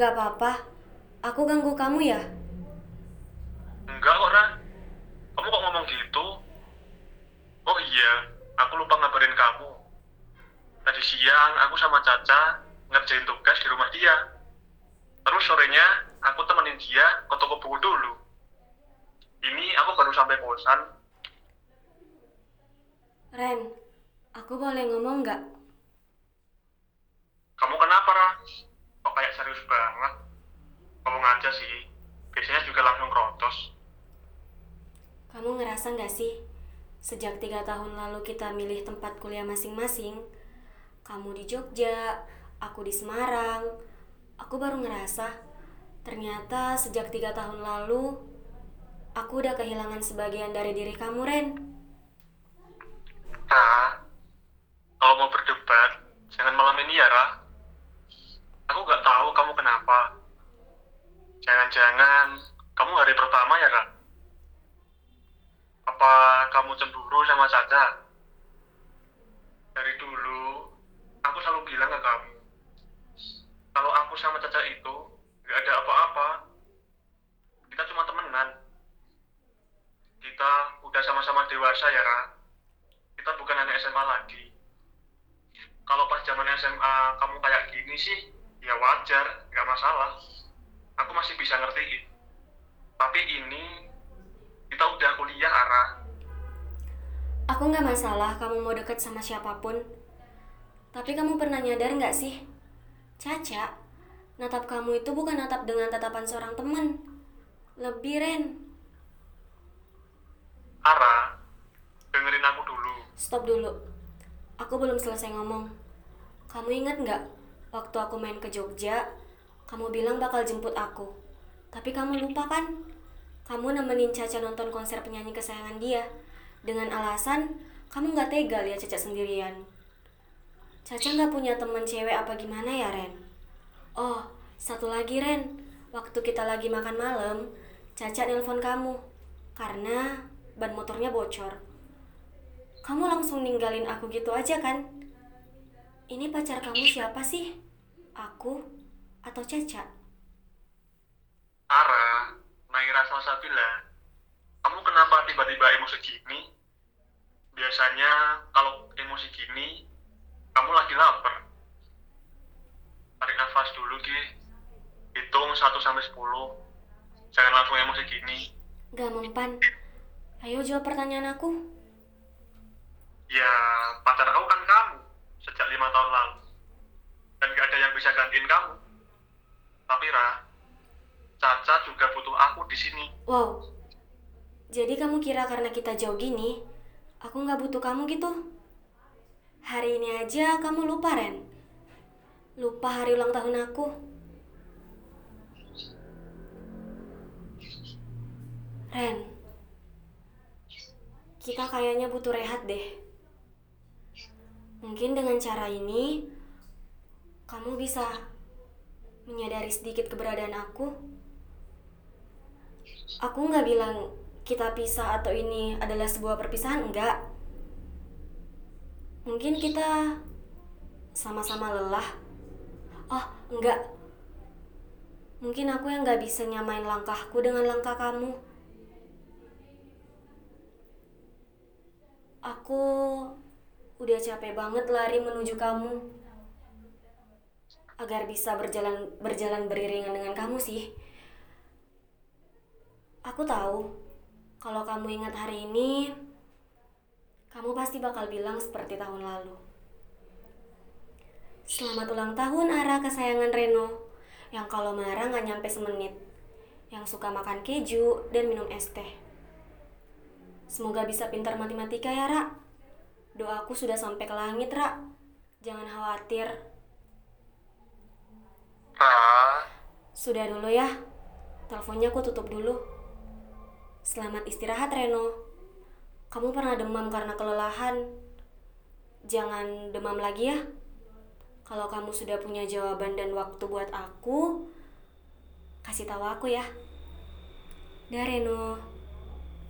Nggak apa-apa. Aku ganggu kamu ya? Enggak kok, Ra. Kamu kok ngomong gitu? Oh iya, aku lupa ngabarin kamu. Tadi siang aku sama Caca ngerjain tugas di rumah dia. Terus sorenya aku temenin dia ke toko buku dulu. Ini aku baru sampai kosan. Ren, aku boleh ngomong nggak? Kamu kenapa, Ra? Kok kayak serius banget? Ngomong aja sih. Biasanya juga langsung krotos. Kamu ngerasa nggak sih? Sejak tiga tahun lalu kita milih tempat kuliah masing-masing. Kamu di Jogja, aku di Semarang. Aku baru ngerasa, ternyata sejak tiga tahun lalu, aku udah kehilangan sebagian dari diri kamu, Ren. Ra, kalau mau berdebat, jangan malam ini ya, Ra. Aku nggak tahu kamu kenapa. Jangan-jangan kamu hari pertama ya, Ra? Apa kamu cemburu sama Caca? Dari dulu, aku selalu bilang ke kamu, kalau aku sama Caca itu nggak ada apa-apa. Kita cuma temenan. Kita udah sama-sama dewasa ya, Ra kita bukan anak SMA lagi. Kalau pas zaman SMA kamu kayak gini sih, ya wajar, nggak masalah. Aku masih bisa ngertiin. Tapi ini kita udah kuliah, Ara. Aku nggak masalah kamu mau deket sama siapa pun. Tapi kamu pernah nyadar nggak sih? Caca, natap kamu itu bukan natap dengan tatapan seorang teman. Lebih, Ren. Ara, dengerin aku dulu. Stop dulu. Aku belum selesai ngomong. Kamu ingat nggak? Waktu aku main ke Jogja, kamu bilang bakal jemput aku. Tapi kamu lupa kan? Kamu nemenin Caca nonton konser penyanyi kesayangan dia. Dengan alasan, kamu nggak tega lihat Caca sendirian. Caca nggak punya temen cewek apa gimana ya, Ren? Oh, satu lagi, Ren. Waktu kita lagi makan malam, Caca nelpon kamu. Karena ban motornya bocor. Kamu langsung ninggalin aku gitu aja kan? Ini pacar kamu siapa sih? Aku atau Caca? Ara, Naira Salsabila, kamu kenapa tiba-tiba emosi gini? Biasanya kalau emosi gini, kamu lagi lapar. Tarik nafas dulu, Ki. Hitung 1 sampai 10. Jangan langsung emosi gini. Gak mempan. Ayo jawab pertanyaan aku. Ya, pacar aku kan kamu sejak lima tahun lalu. Dan gak ada yang bisa gantiin kamu. Tapi Ra, Caca juga butuh aku di sini. Wow. Jadi kamu kira karena kita jauh gini, aku nggak butuh kamu gitu? Hari ini aja kamu lupa, Ren. Lupa hari ulang tahun aku. Ren, kita kayaknya butuh rehat deh. Mungkin dengan cara ini, kamu bisa menyadari sedikit keberadaan aku. Aku nggak bilang kita pisah atau ini adalah sebuah perpisahan, enggak. Mungkin kita sama-sama lelah. Oh, enggak. Mungkin aku yang nggak bisa nyamain langkahku dengan langkah kamu. Aku udah capek banget lari menuju kamu. Agar bisa berjalan berjalan beriringan dengan kamu sih. Aku tahu kalau kamu ingat hari ini, kamu pasti bakal bilang seperti tahun lalu. Selamat ulang tahun Ara kesayangan Reno, yang kalau marah nggak nyampe semenit, yang suka makan keju dan minum es teh. Semoga bisa pintar matematika ya, Ra. Doaku sudah sampai ke langit, Ra. Jangan khawatir. Ra, Sudah dulu ya. Teleponnya aku tutup dulu. Selamat istirahat, Reno. Kamu pernah demam karena kelelahan. Jangan demam lagi ya. Kalau kamu sudah punya jawaban dan waktu buat aku, kasih tahu aku ya. Dah, Reno.